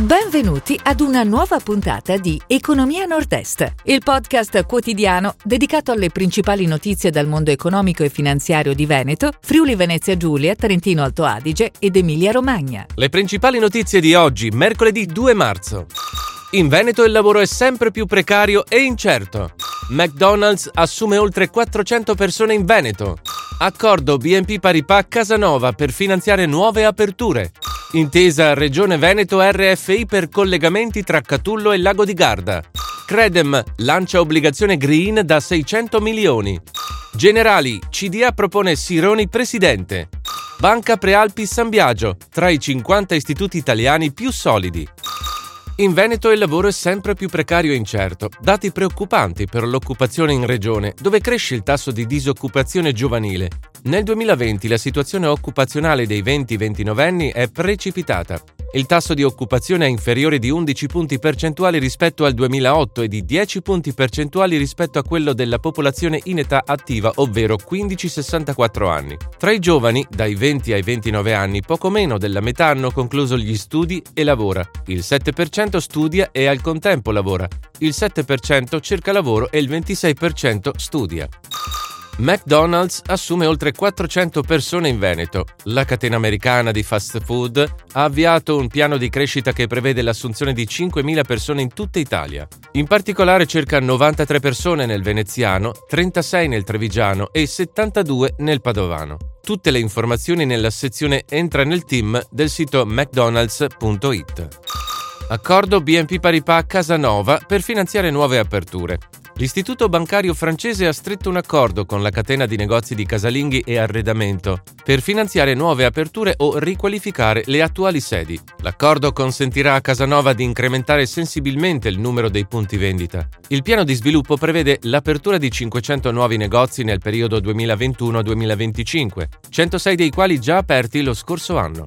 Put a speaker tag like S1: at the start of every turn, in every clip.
S1: Benvenuti ad una nuova puntata di Economia Nord-Est, il podcast quotidiano dedicato alle principali notizie dal mondo economico e finanziario di Veneto, Friuli Venezia Giulia, Trentino Alto Adige ed Emilia Romagna.
S2: Le principali notizie di oggi, mercoledì 2 marzo. In Veneto il lavoro è sempre più precario e incerto. McDonald's assume oltre 400 persone in Veneto. Accordo BNP Paribas Casanova per finanziare nuove aperture. Intesa Regione Veneto RFI per collegamenti tra Catullo e Lago di Garda. Credem lancia obbligazione green da 600 milioni. Generali, CDA propone Sironi presidente. Banca Prealpi San Biagio, tra i 50 istituti italiani più solidi. In Veneto il lavoro è sempre più precario e incerto, dati preoccupanti per l'occupazione in regione, dove cresce il tasso di disoccupazione giovanile. Nel 2020 la situazione occupazionale dei 20-29 anni è precipitata. Il tasso di occupazione è inferiore di 11 punti percentuali rispetto al 2008 e di 10 punti percentuali rispetto a quello della popolazione in età attiva, ovvero 15-64 anni. Tra i giovani, dai 20 ai 29 anni, poco meno della metà hanno concluso gli studi e lavora. Il 7% studia e al contempo lavora. Il 7% cerca lavoro e il 26% studia. McDonald's assume oltre 400 persone in Veneto. La catena americana di fast food ha avviato un piano di crescita che prevede l'assunzione di 5.000 persone in tutta Italia. In particolare circa 93 persone nel veneziano, 36 nel trevigiano e 72 nel padovano. Tutte le informazioni nella sezione Entra nel team del sito mcdonalds.it. Accordo BNP Paribas Casanova per finanziare nuove aperture. L'istituto bancario francese ha stretto un accordo con la catena di negozi di casalinghi e arredamento per finanziare nuove aperture o riqualificare le attuali sedi. L'accordo consentirà a Casanova di incrementare sensibilmente il numero dei punti vendita. Il piano di sviluppo prevede l'apertura di 500 nuovi negozi nel periodo 2021-2025, 106 dei quali già aperti lo scorso anno.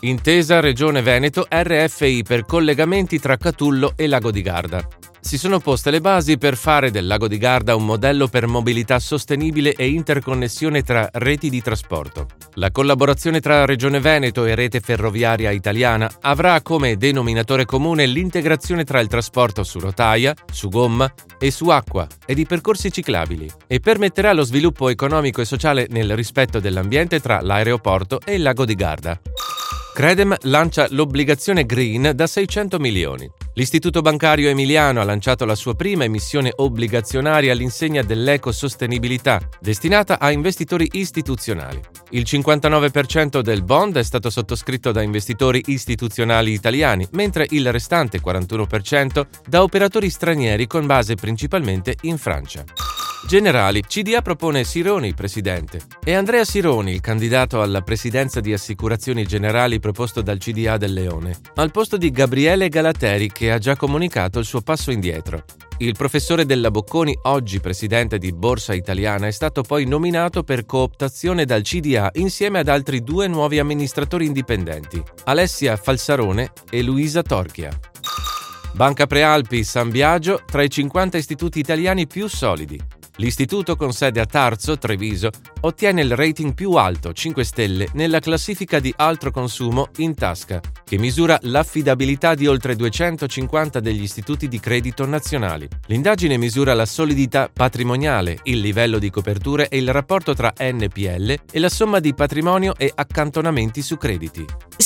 S2: Intesa Regione Veneto RFI per collegamenti tra Catullo e Lago di Garda si sono poste le basi per fare del Lago di Garda un modello per mobilità sostenibile e interconnessione tra reti di trasporto. La collaborazione tra Regione Veneto e Rete Ferroviaria Italiana avrà come denominatore comune l'integrazione tra il trasporto su rotaia, su gomma e su acqua e di percorsi ciclabili e permetterà lo sviluppo economico e sociale nel rispetto dell'ambiente tra l'aeroporto e il Lago di Garda. Credem lancia l'obbligazione green da 600 milioni. L'Istituto Bancario Emiliano ha lanciato la sua prima emissione obbligazionaria all'insegna dell'ecosostenibilità, destinata a investitori istituzionali. Il 59% del bond è stato sottoscritto da investitori istituzionali italiani, mentre il restante 41% da operatori stranieri con base principalmente in Francia. Generali, CDA propone Sironi presidente e Andrea Sironi, il candidato alla presidenza di Assicurazioni Generali proposto dal CDA del Leone, al posto di Gabriele Galateri che ha già comunicato il suo passo indietro. Il professore della Bocconi, oggi presidente di Borsa Italiana, è stato poi nominato per cooptazione dal CDA insieme ad altri due nuovi amministratori indipendenti, Alessia Falsarone e Luisa Torchia. Banca Prealpi San Biagio tra i 50 istituti italiani più solidi. L'istituto con sede a Tarzo, Treviso, ottiene il rating più alto, 5 stelle, nella classifica di altro consumo in tasca, che misura l'affidabilità di oltre 250 degli istituti di credito nazionali. L'indagine misura la solidità patrimoniale, il livello di coperture e il rapporto tra NPL e la somma di patrimonio e accantonamenti su crediti.